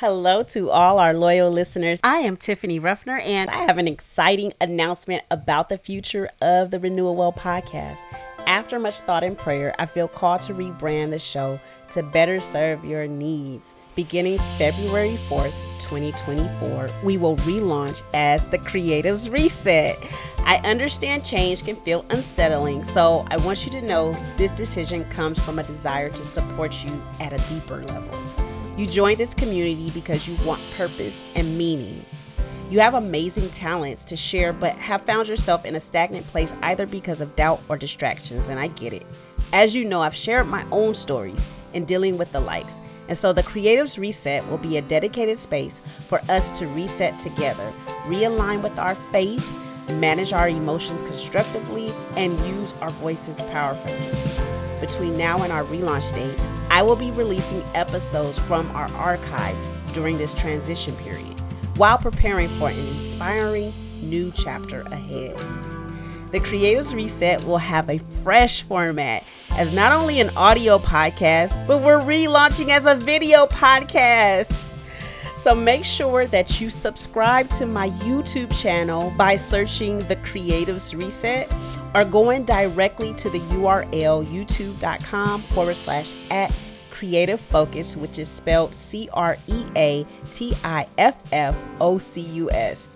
Hello to all our loyal listeners. I am Tiffany Ruffner, and I have an exciting announcement about the future of the Renewal Well podcast. After much thought and prayer, I feel called to rebrand the show to better serve your needs. Beginning February 4th, 2024, we will relaunch as the Creatives Reset. I understand change can feel unsettling, so I want you to know this decision comes from a desire to support you at a deeper level. You joined this community because you want purpose and meaning. You have amazing talents to share, but have found yourself in a stagnant place either because of doubt or distractions, and I get it. As you know, I've shared my own stories in dealing with the likes, and so the Creatives Reset will be a dedicated space for us to reset together, realign with our faith, manage our emotions constructively, and use our voices powerfully. Between now and our relaunch date, I will be releasing episodes from our archives during this transition period while preparing for an inspiring new chapter ahead. The Creatives Reset will have a fresh format as not only an audio podcast, but we're relaunching as a video podcast. So make sure that you subscribe to my YouTube channel by searching The Creatives Reset or going directly to the URL youtube.com forward slash at creative focus, which is spelled C R E A T I F F O C U S.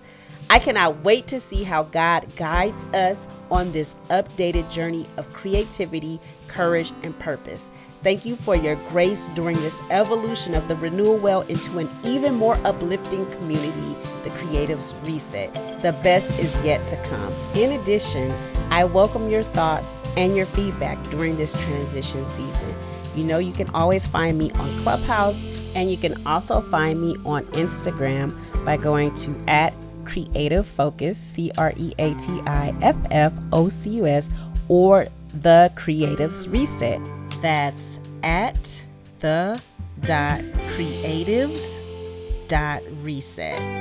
I cannot wait to see how God guides us on this updated journey of creativity, courage, and purpose. Thank you for your grace during this evolution of the Renewal Well into an even more uplifting community, the Creatives Reset. The best is yet to come. In addition, I welcome your thoughts and your feedback during this transition season. You know, you can always find me on Clubhouse, and you can also find me on Instagram by going to at Creative Focus, C R E A T I F F O C U S, or the Creatives Reset. That's at the dot creatives dot reset.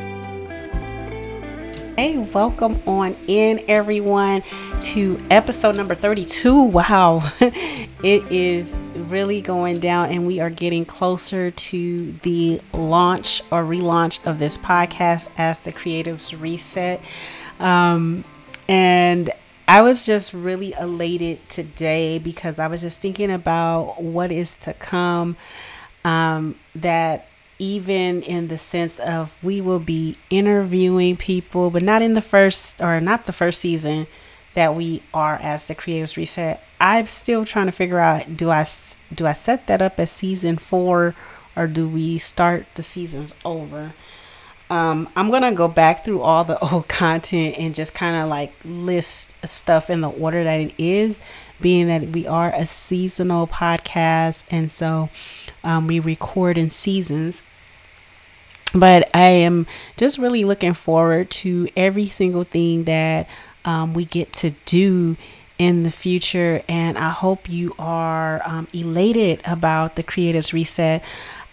Hey, welcome on in, everyone, to episode number 32. Wow, it is really going down, and we are getting closer to the launch or relaunch of this podcast as the Creatives Reset. Um, and I was just really elated today because I was just thinking about what is to come. Um, that even in the sense of we will be interviewing people, but not in the first or not the first season that we are as the creators Reset. I'm still trying to figure out do I do I set that up as season four or do we start the seasons over? Um, I'm gonna go back through all the old content and just kind of like list stuff in the order that it is, being that we are a seasonal podcast, and so um, we record in seasons but I am just really looking forward to every single thing that um, we get to do in the future. And I hope you are um, elated about the Creatives Reset.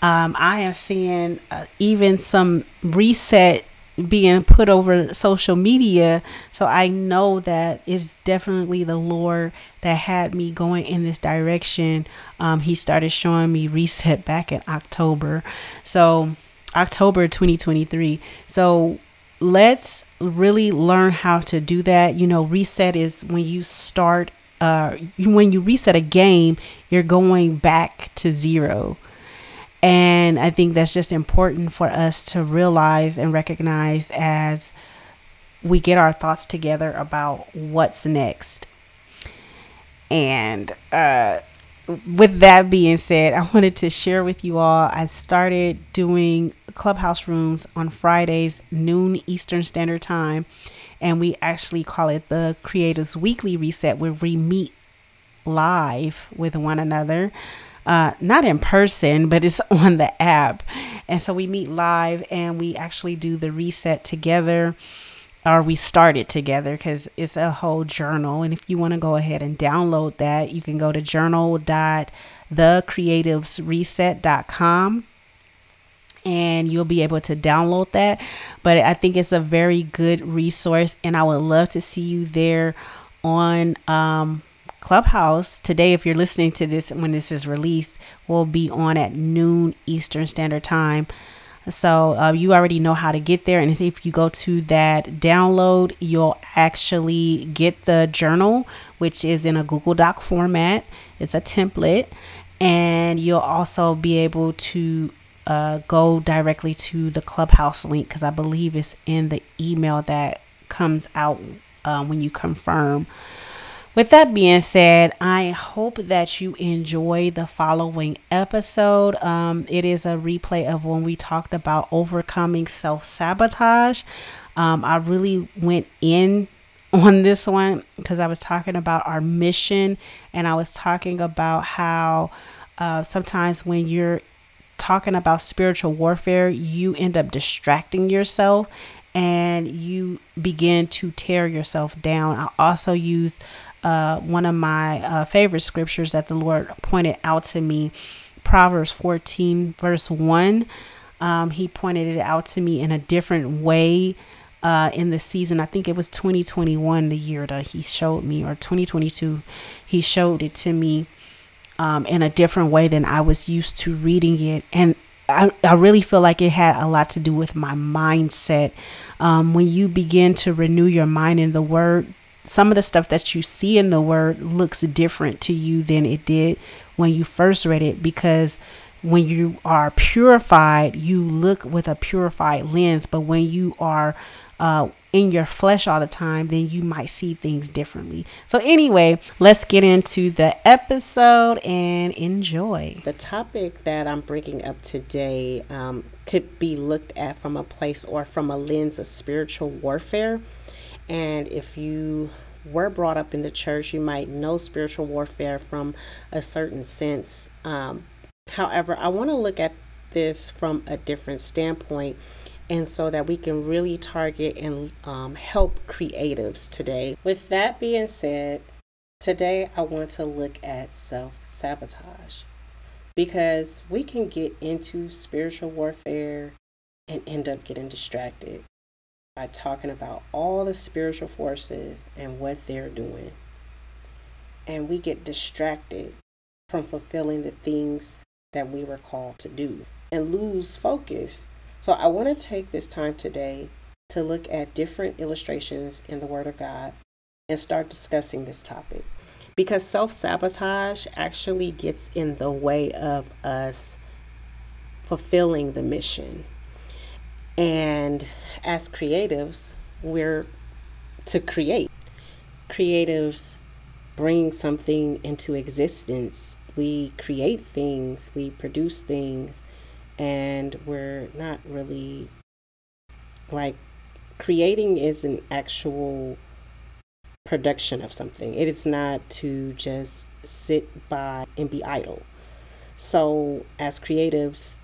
Um, I am seeing uh, even some reset being put over social media. So I know that it's definitely the Lord that had me going in this direction. Um, he started showing me reset back in October. So October 2023. So let's really learn how to do that. You know, reset is when you start uh when you reset a game, you're going back to zero. And I think that's just important for us to realize and recognize as we get our thoughts together about what's next. And uh with that being said, I wanted to share with you all. I started doing clubhouse rooms on Fridays, noon Eastern Standard Time, and we actually call it the Creators Weekly Reset, where we meet live with one another. Uh, not in person, but it's on the app. And so we meet live and we actually do the reset together or we started together because it's a whole journal. And if you want to go ahead and download that, you can go to journal.thecreativesreset.com and you'll be able to download that. But I think it's a very good resource, and I would love to see you there on um, Clubhouse today. If you're listening to this when this is released, we'll be on at noon Eastern Standard Time. So uh, you already know how to get there. And if you go to that download, you'll actually get the journal, which is in a Google Doc format. It's a template. And you'll also be able to uh, go directly to the Clubhouse link because I believe it's in the email that comes out uh, when you confirm. With that being said, I hope that you enjoy the following episode. Um, it is a replay of when we talked about overcoming self sabotage. Um, I really went in on this one because I was talking about our mission and I was talking about how uh, sometimes when you're talking about spiritual warfare, you end up distracting yourself and you begin to tear yourself down. I also used uh, one of my uh, favorite scriptures that the Lord pointed out to me Proverbs 14, verse 1. Um, he pointed it out to me in a different way uh, in the season. I think it was 2021, the year that he showed me, or 2022. He showed it to me um, in a different way than I was used to reading it. And I, I really feel like it had a lot to do with my mindset. Um, when you begin to renew your mind in the word, some of the stuff that you see in the word looks different to you than it did when you first read it because when you are purified, you look with a purified lens. But when you are uh, in your flesh all the time, then you might see things differently. So, anyway, let's get into the episode and enjoy. The topic that I'm bringing up today um, could be looked at from a place or from a lens of spiritual warfare. And if you were brought up in the church, you might know spiritual warfare from a certain sense. Um, however, I want to look at this from a different standpoint and so that we can really target and um, help creatives today. With that being said, today I want to look at self sabotage because we can get into spiritual warfare and end up getting distracted by talking about all the spiritual forces and what they're doing. And we get distracted from fulfilling the things that we were called to do and lose focus so I want to take this time today to look at different illustrations in the Word of God and start discussing this topic. Because self sabotage actually gets in the way of us fulfilling the mission. And as creatives, we're to create. Creatives bring something into existence. We create things, we produce things, and we're not really like creating is an actual production of something. It is not to just sit by and be idle. So, as creatives,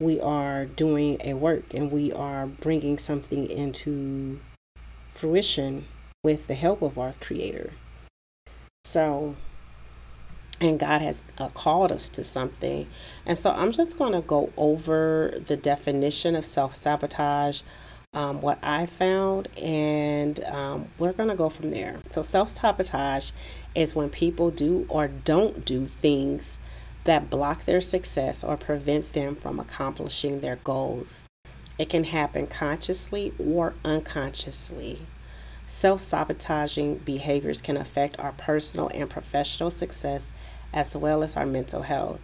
we are doing a work and we are bringing something into fruition with the help of our creator. So, and God has uh, called us to something. And so I'm just going to go over the definition of self sabotage, um, what I found, and um, we're going to go from there. So, self sabotage is when people do or don't do things that block their success or prevent them from accomplishing their goals. It can happen consciously or unconsciously. Self sabotaging behaviors can affect our personal and professional success as well as our mental health.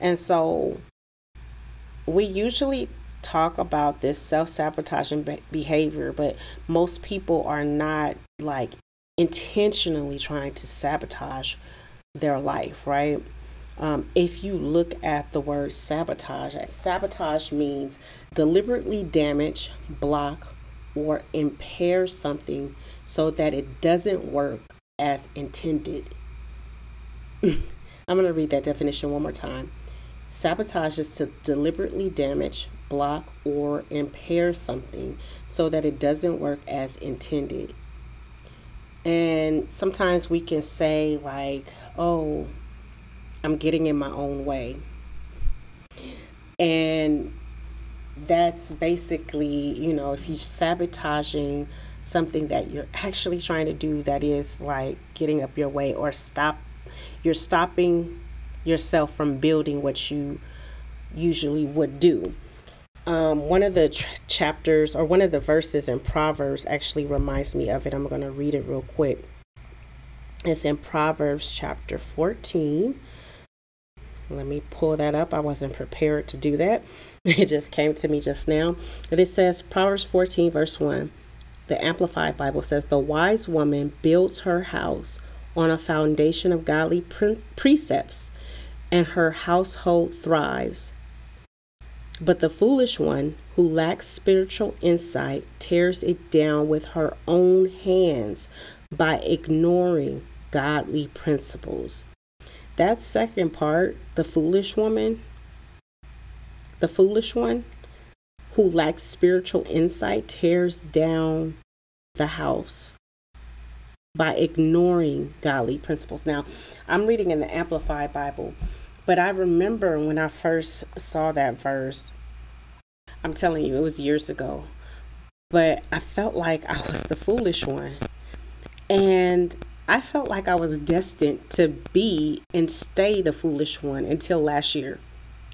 And so we usually talk about this self sabotaging behavior, but most people are not like intentionally trying to sabotage their life, right? Um, if you look at the word sabotage, sabotage means deliberately damage, block, or impair something so that it doesn't work as intended. I'm going to read that definition one more time. Sabotage is to deliberately damage, block, or impair something so that it doesn't work as intended. And sometimes we can say, like, oh, I'm getting in my own way. And that's basically, you know, if you're sabotaging something that you're actually trying to do that is like getting up your way or stop you're stopping yourself from building what you usually would do. Um, one of the tr- chapters or one of the verses in Proverbs actually reminds me of it. I'm going to read it real quick. It's in Proverbs chapter 14. Let me pull that up. I wasn't prepared to do that. It just came to me just now. But it says, Proverbs 14, verse 1. The Amplified Bible says, The wise woman builds her house on a foundation of godly pre- precepts, and her household thrives. But the foolish one who lacks spiritual insight tears it down with her own hands by ignoring godly principles. That second part, the foolish woman, the foolish one who lacks spiritual insight tears down the house by ignoring godly principles. Now, I'm reading in the Amplified Bible, but I remember when I first saw that verse, I'm telling you, it was years ago, but I felt like I was the foolish one. And I felt like I was destined to be and stay the foolish one until last year.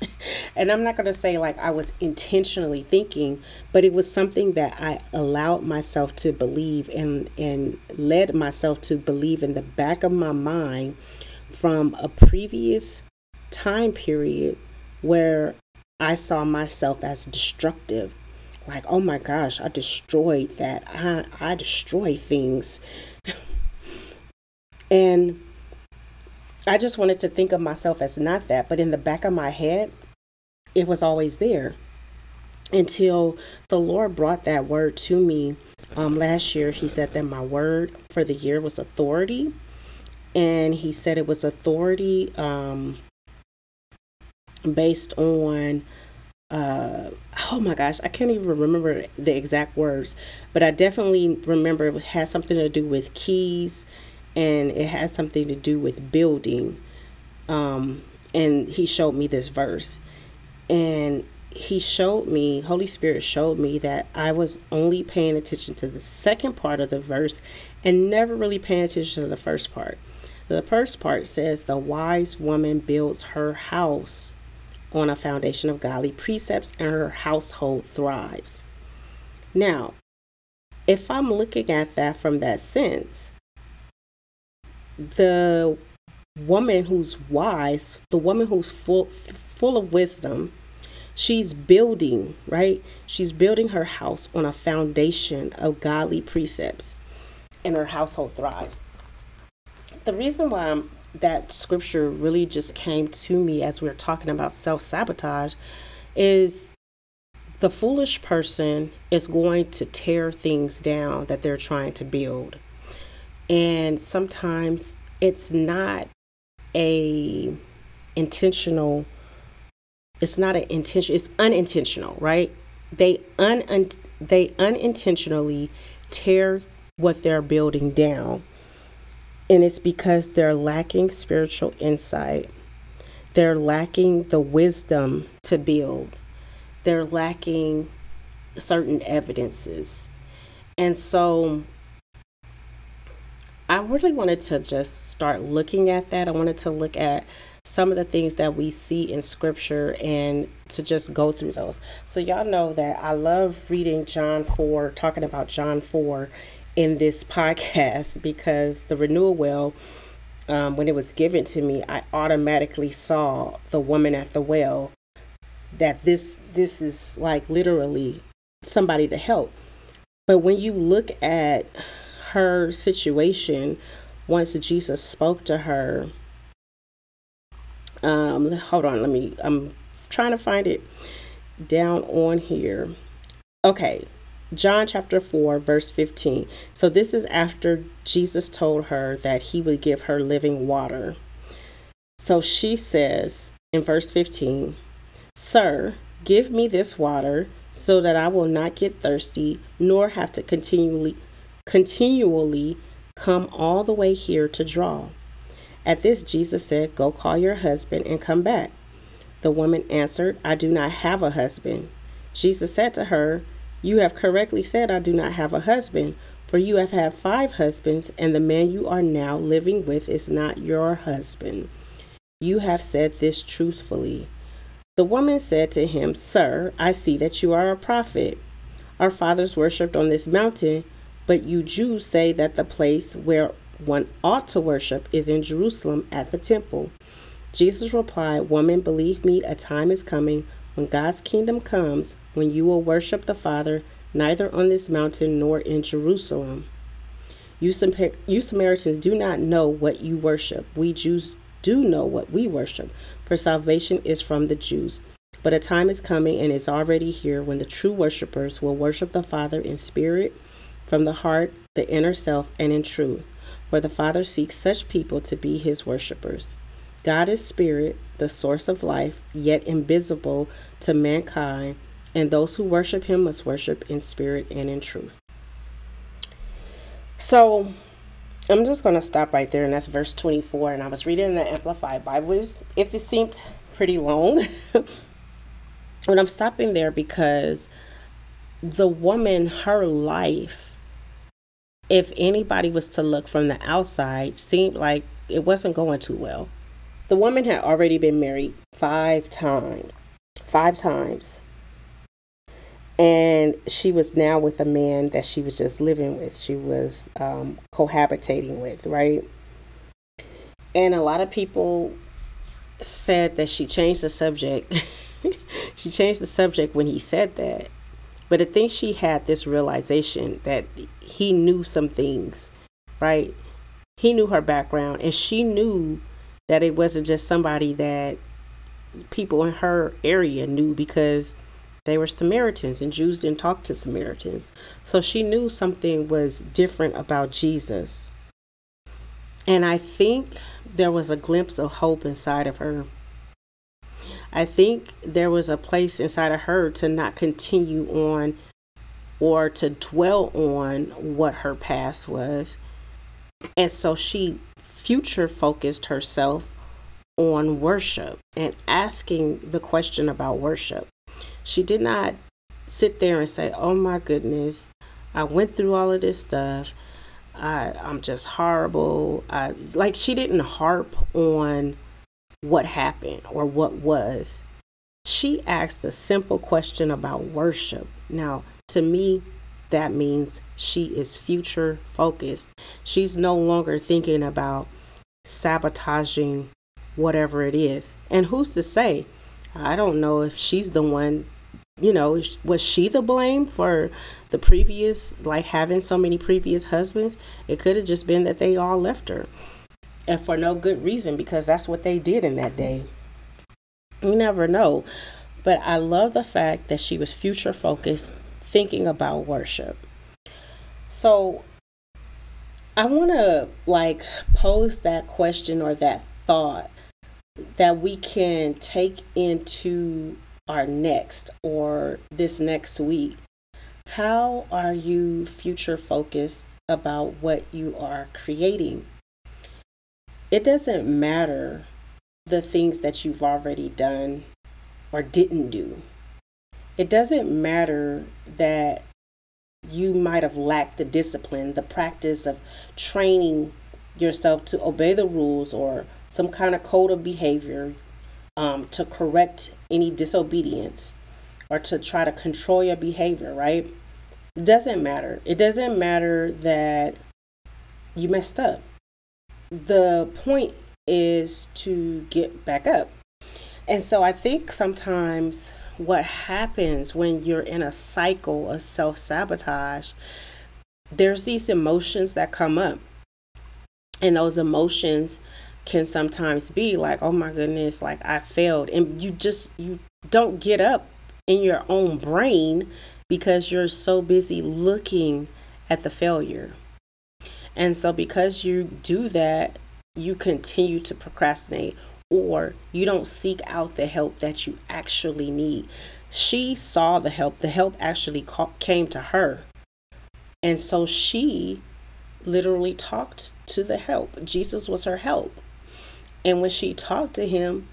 and I'm not going to say like I was intentionally thinking, but it was something that I allowed myself to believe and and led myself to believe in the back of my mind from a previous time period where I saw myself as destructive. Like, oh my gosh, I destroyed that. I I destroy things. And I just wanted to think of myself as not that, but in the back of my head, it was always there until the Lord brought that word to me. Um, last year, He said that my word for the year was authority, and He said it was authority um, based on. Uh, oh my gosh, I can't even remember the exact words, but I definitely remember it had something to do with keys and it has something to do with building. Um, and he showed me this verse, and he showed me, Holy Spirit showed me that I was only paying attention to the second part of the verse and never really paying attention to the first part. The first part says, The wise woman builds her house on a foundation of godly precepts, and her household thrives. Now, if I'm looking at that from that sense, the woman who's wise, the woman who's full full of wisdom, she's building, right? She's building her house on a foundation of godly precepts and her household thrives. The reason why I'm, that scripture really just came to me as we are talking about self-sabotage is the foolish person is going to tear things down that they're trying to build and sometimes it's not a intentional it's not an intention it's unintentional right? They un, un they unintentionally tear what they're building down. And it's because they're lacking spiritual insight. They're lacking the wisdom to build. They're lacking certain evidences. And so really wanted to just start looking at that. I wanted to look at some of the things that we see in scripture and to just go through those. So, y'all know that I love reading John 4, talking about John 4 in this podcast because the renewal well, um, when it was given to me, I automatically saw the woman at the well that this this is like literally somebody to help. But when you look at her situation once Jesus spoke to her. Um, hold on, let me, I'm trying to find it down on here. Okay, John chapter 4, verse 15. So this is after Jesus told her that he would give her living water. So she says in verse 15, Sir, give me this water so that I will not get thirsty nor have to continually continually come all the way here to draw. At this, Jesus said, Go call your husband and come back. The woman answered, I do not have a husband. Jesus said to her, You have correctly said, I do not have a husband, for you have had five husbands, and the man you are now living with is not your husband. You have said this truthfully. The woman said to him, Sir, I see that you are a prophet. Our fathers worshipped on this mountain, but you Jews say that the place where one ought to worship is in Jerusalem at the temple. Jesus replied, Woman, believe me, a time is coming when God's kingdom comes, when you will worship the Father neither on this mountain nor in Jerusalem. You, you Samaritans do not know what you worship. We Jews do know what we worship, for salvation is from the Jews. But a time is coming and is already here when the true worshippers will worship the Father in spirit, from the heart, the inner self, and in truth. For the Father seeks such people to be his worshippers. God is spirit, the source of life, yet invisible to mankind, and those who worship him must worship in spirit and in truth. So I'm just going to stop right there, and that's verse 24. And I was reading the Amplified Bible. If it seemed pretty long, but I'm stopping there because the woman, her life, if anybody was to look from the outside, seemed like it wasn't going too well. The woman had already been married five times. Five times and she was now with a man that she was just living with she was um, cohabitating with right and a lot of people said that she changed the subject she changed the subject when he said that but i think she had this realization that he knew some things right he knew her background and she knew that it wasn't just somebody that people in her area knew because they were Samaritans, and Jews didn't talk to Samaritans. So she knew something was different about Jesus. And I think there was a glimpse of hope inside of her. I think there was a place inside of her to not continue on or to dwell on what her past was. And so she future focused herself on worship and asking the question about worship. She did not sit there and say, Oh my goodness, I went through all of this stuff. I, I'm just horrible. I, like, she didn't harp on what happened or what was. She asked a simple question about worship. Now, to me, that means she is future focused. She's no longer thinking about sabotaging whatever it is. And who's to say I don't know if she's the one, you know, was she the blame for the previous, like having so many previous husbands? It could have just been that they all left her. And for no good reason, because that's what they did in that day. You never know. But I love the fact that she was future focused, thinking about worship. So I want to like pose that question or that thought that we can take into our next or this next week. How are you future focused about what you are creating? It doesn't matter the things that you've already done or didn't do. It doesn't matter that you might have lacked the discipline, the practice of training yourself to obey the rules or some kind of code of behavior um, to correct any disobedience or to try to control your behavior, right? It doesn't matter. It doesn't matter that you messed up. The point is to get back up. And so I think sometimes what happens when you're in a cycle of self sabotage, there's these emotions that come up. And those emotions can sometimes be like, oh my goodness, like I failed. And you just, you don't get up in your own brain because you're so busy looking at the failure. And so, because you do that, you continue to procrastinate or you don't seek out the help that you actually need. She saw the help, the help actually came to her. And so she literally talked to the help. Jesus was her help. And when she talked to him,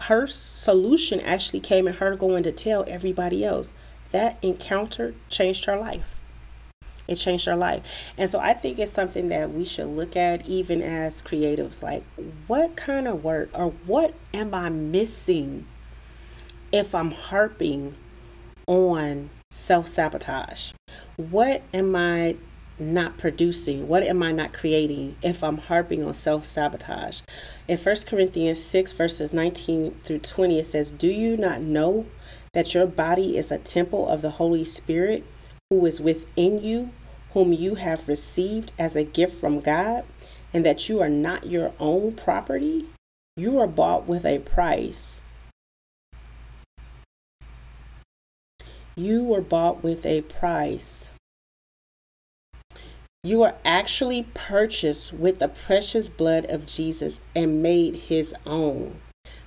her solution actually came in her going to tell everybody else. That encounter changed her life. It changed her life. And so I think it's something that we should look at even as creatives like, what kind of work or what am I missing if I'm harping on self sabotage? What am I not producing? What am I not creating if I'm harping on self sabotage? In 1 Corinthians 6, verses 19 through 20, it says, Do you not know that your body is a temple of the Holy Spirit who is within you, whom you have received as a gift from God, and that you are not your own property? You are bought with a price. You were bought with a price. You are actually purchased with the precious blood of Jesus and made his own.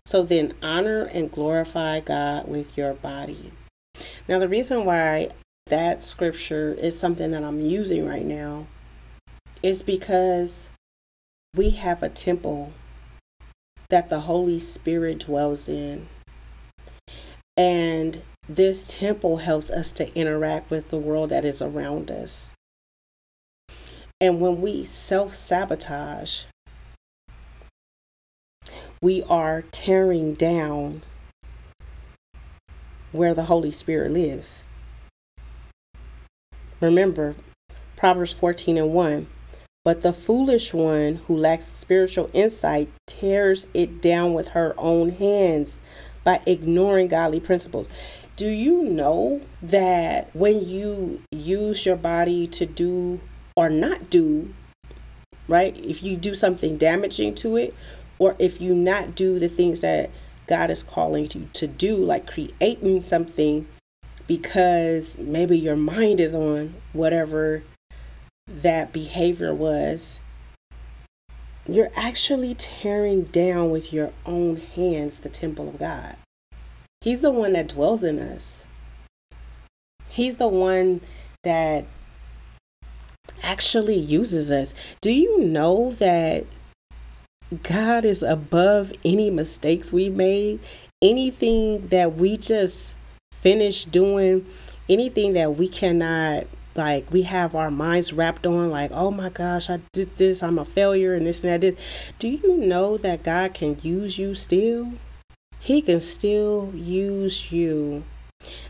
So then honor and glorify God with your body. Now, the reason why that scripture is something that I'm using right now is because we have a temple that the Holy Spirit dwells in. And this temple helps us to interact with the world that is around us. And when we self sabotage, we are tearing down where the Holy Spirit lives. Remember, Proverbs 14 and 1 but the foolish one who lacks spiritual insight tears it down with her own hands by ignoring godly principles. Do you know that when you use your body to do or not do, right? If you do something damaging to it, or if you not do the things that God is calling you to do, like creating something because maybe your mind is on whatever that behavior was, you're actually tearing down with your own hands the temple of God. He's the one that dwells in us. He's the one that actually uses us. Do you know that God is above any mistakes we made? Anything that we just finished doing, anything that we cannot like we have our minds wrapped on like oh my gosh i did this i'm a failure and this and that this. do you know that god can use you still? He can still use you.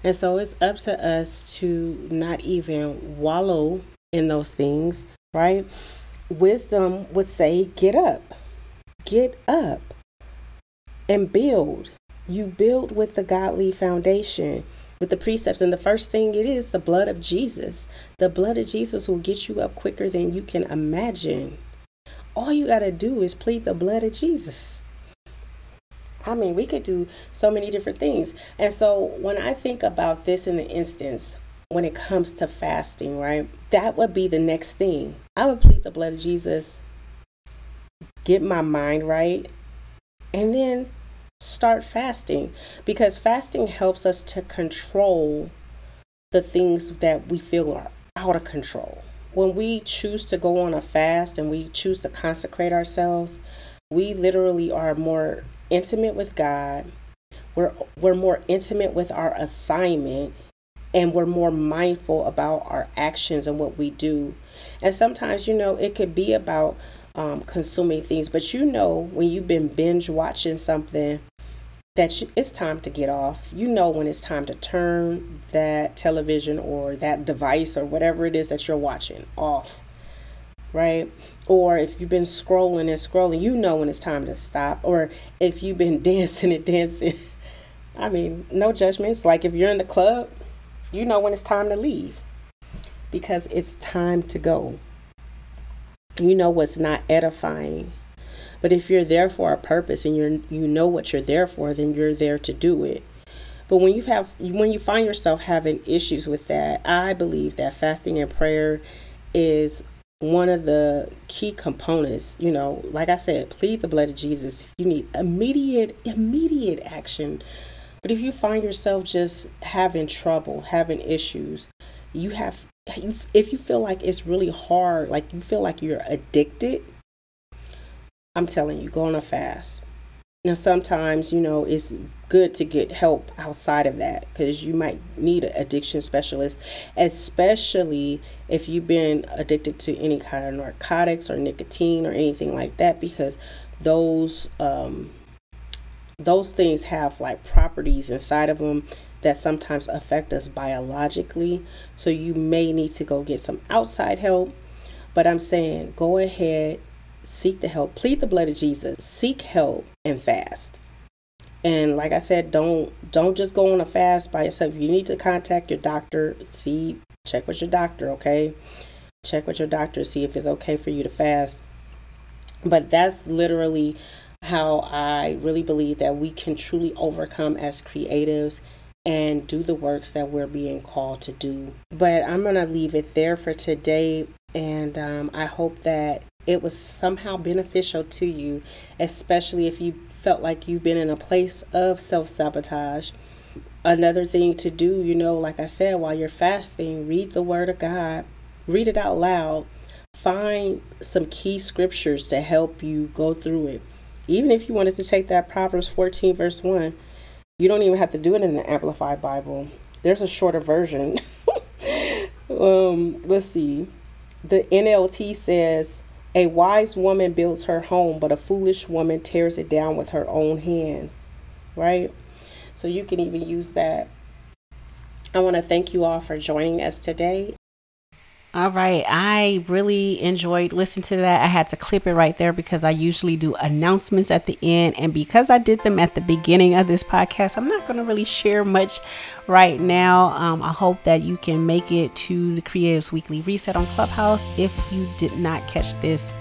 And so it's up to us to not even wallow in those things right? Wisdom would say get up. Get up and build you build with the godly foundation with the precepts. And the first thing it is the blood of Jesus. The blood of Jesus will get you up quicker than you can imagine. All you got to do is plead the blood of Jesus. I mean, we could do so many different things. And so when I think about this in the instance, when it comes to fasting, right, that would be the next thing. I would plead the blood of Jesus, get my mind right, and then start fasting because fasting helps us to control the things that we feel are out of control. When we choose to go on a fast and we choose to consecrate ourselves, we literally are more intimate with God. We're we're more intimate with our assignment and we're more mindful about our actions and what we do. And sometimes, you know, it could be about um, consuming things. But you know, when you've been binge watching something, that you, it's time to get off. You know when it's time to turn that television or that device or whatever it is that you're watching off, right? Or if you've been scrolling and scrolling, you know when it's time to stop. Or if you've been dancing and dancing, I mean, no judgments. Like if you're in the club, you know when it's time to leave because it's time to go you know what's not edifying. But if you're there for a purpose and you're you know what you're there for, then you're there to do it. But when you have when you find yourself having issues with that, I believe that fasting and prayer is one of the key components. You know, like I said, plead the blood of Jesus. If you need immediate immediate action. But if you find yourself just having trouble, having issues, you have if you feel like it's really hard, like you feel like you're addicted, I'm telling you, go on a fast. Now, sometimes, you know, it's good to get help outside of that because you might need an addiction specialist, especially if you've been addicted to any kind of narcotics or nicotine or anything like that, because those um, those things have like properties inside of them that sometimes affect us biologically. So you may need to go get some outside help. But I'm saying go ahead, seek the help, plead the blood of Jesus, seek help and fast. And like I said, don't don't just go on a fast by yourself. You need to contact your doctor, see, check with your doctor, okay? Check with your doctor, see if it's okay for you to fast. But that's literally how I really believe that we can truly overcome as creatives and do the works that we're being called to do. But I'm going to leave it there for today. And um, I hope that it was somehow beneficial to you, especially if you felt like you've been in a place of self sabotage. Another thing to do, you know, like I said, while you're fasting, read the Word of God, read it out loud, find some key scriptures to help you go through it. Even if you wanted to take that Proverbs 14, verse 1, you don't even have to do it in the Amplified Bible. There's a shorter version. um, let's see. The NLT says, A wise woman builds her home, but a foolish woman tears it down with her own hands. Right? So you can even use that. I want to thank you all for joining us today. All right. I really enjoyed listening to that. I had to clip it right there because I usually do announcements at the end. And because I did them at the beginning of this podcast, I'm not going to really share much right now. Um, I hope that you can make it to the Creatives Weekly Reset on Clubhouse if you did not catch this.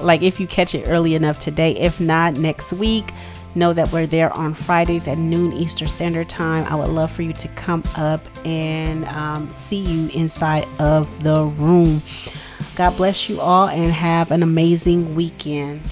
Like if you catch it early enough today. If not, next week. Know that we're there on Fridays at noon Eastern Standard Time. I would love for you to come up and um, see you inside of the room. God bless you all and have an amazing weekend.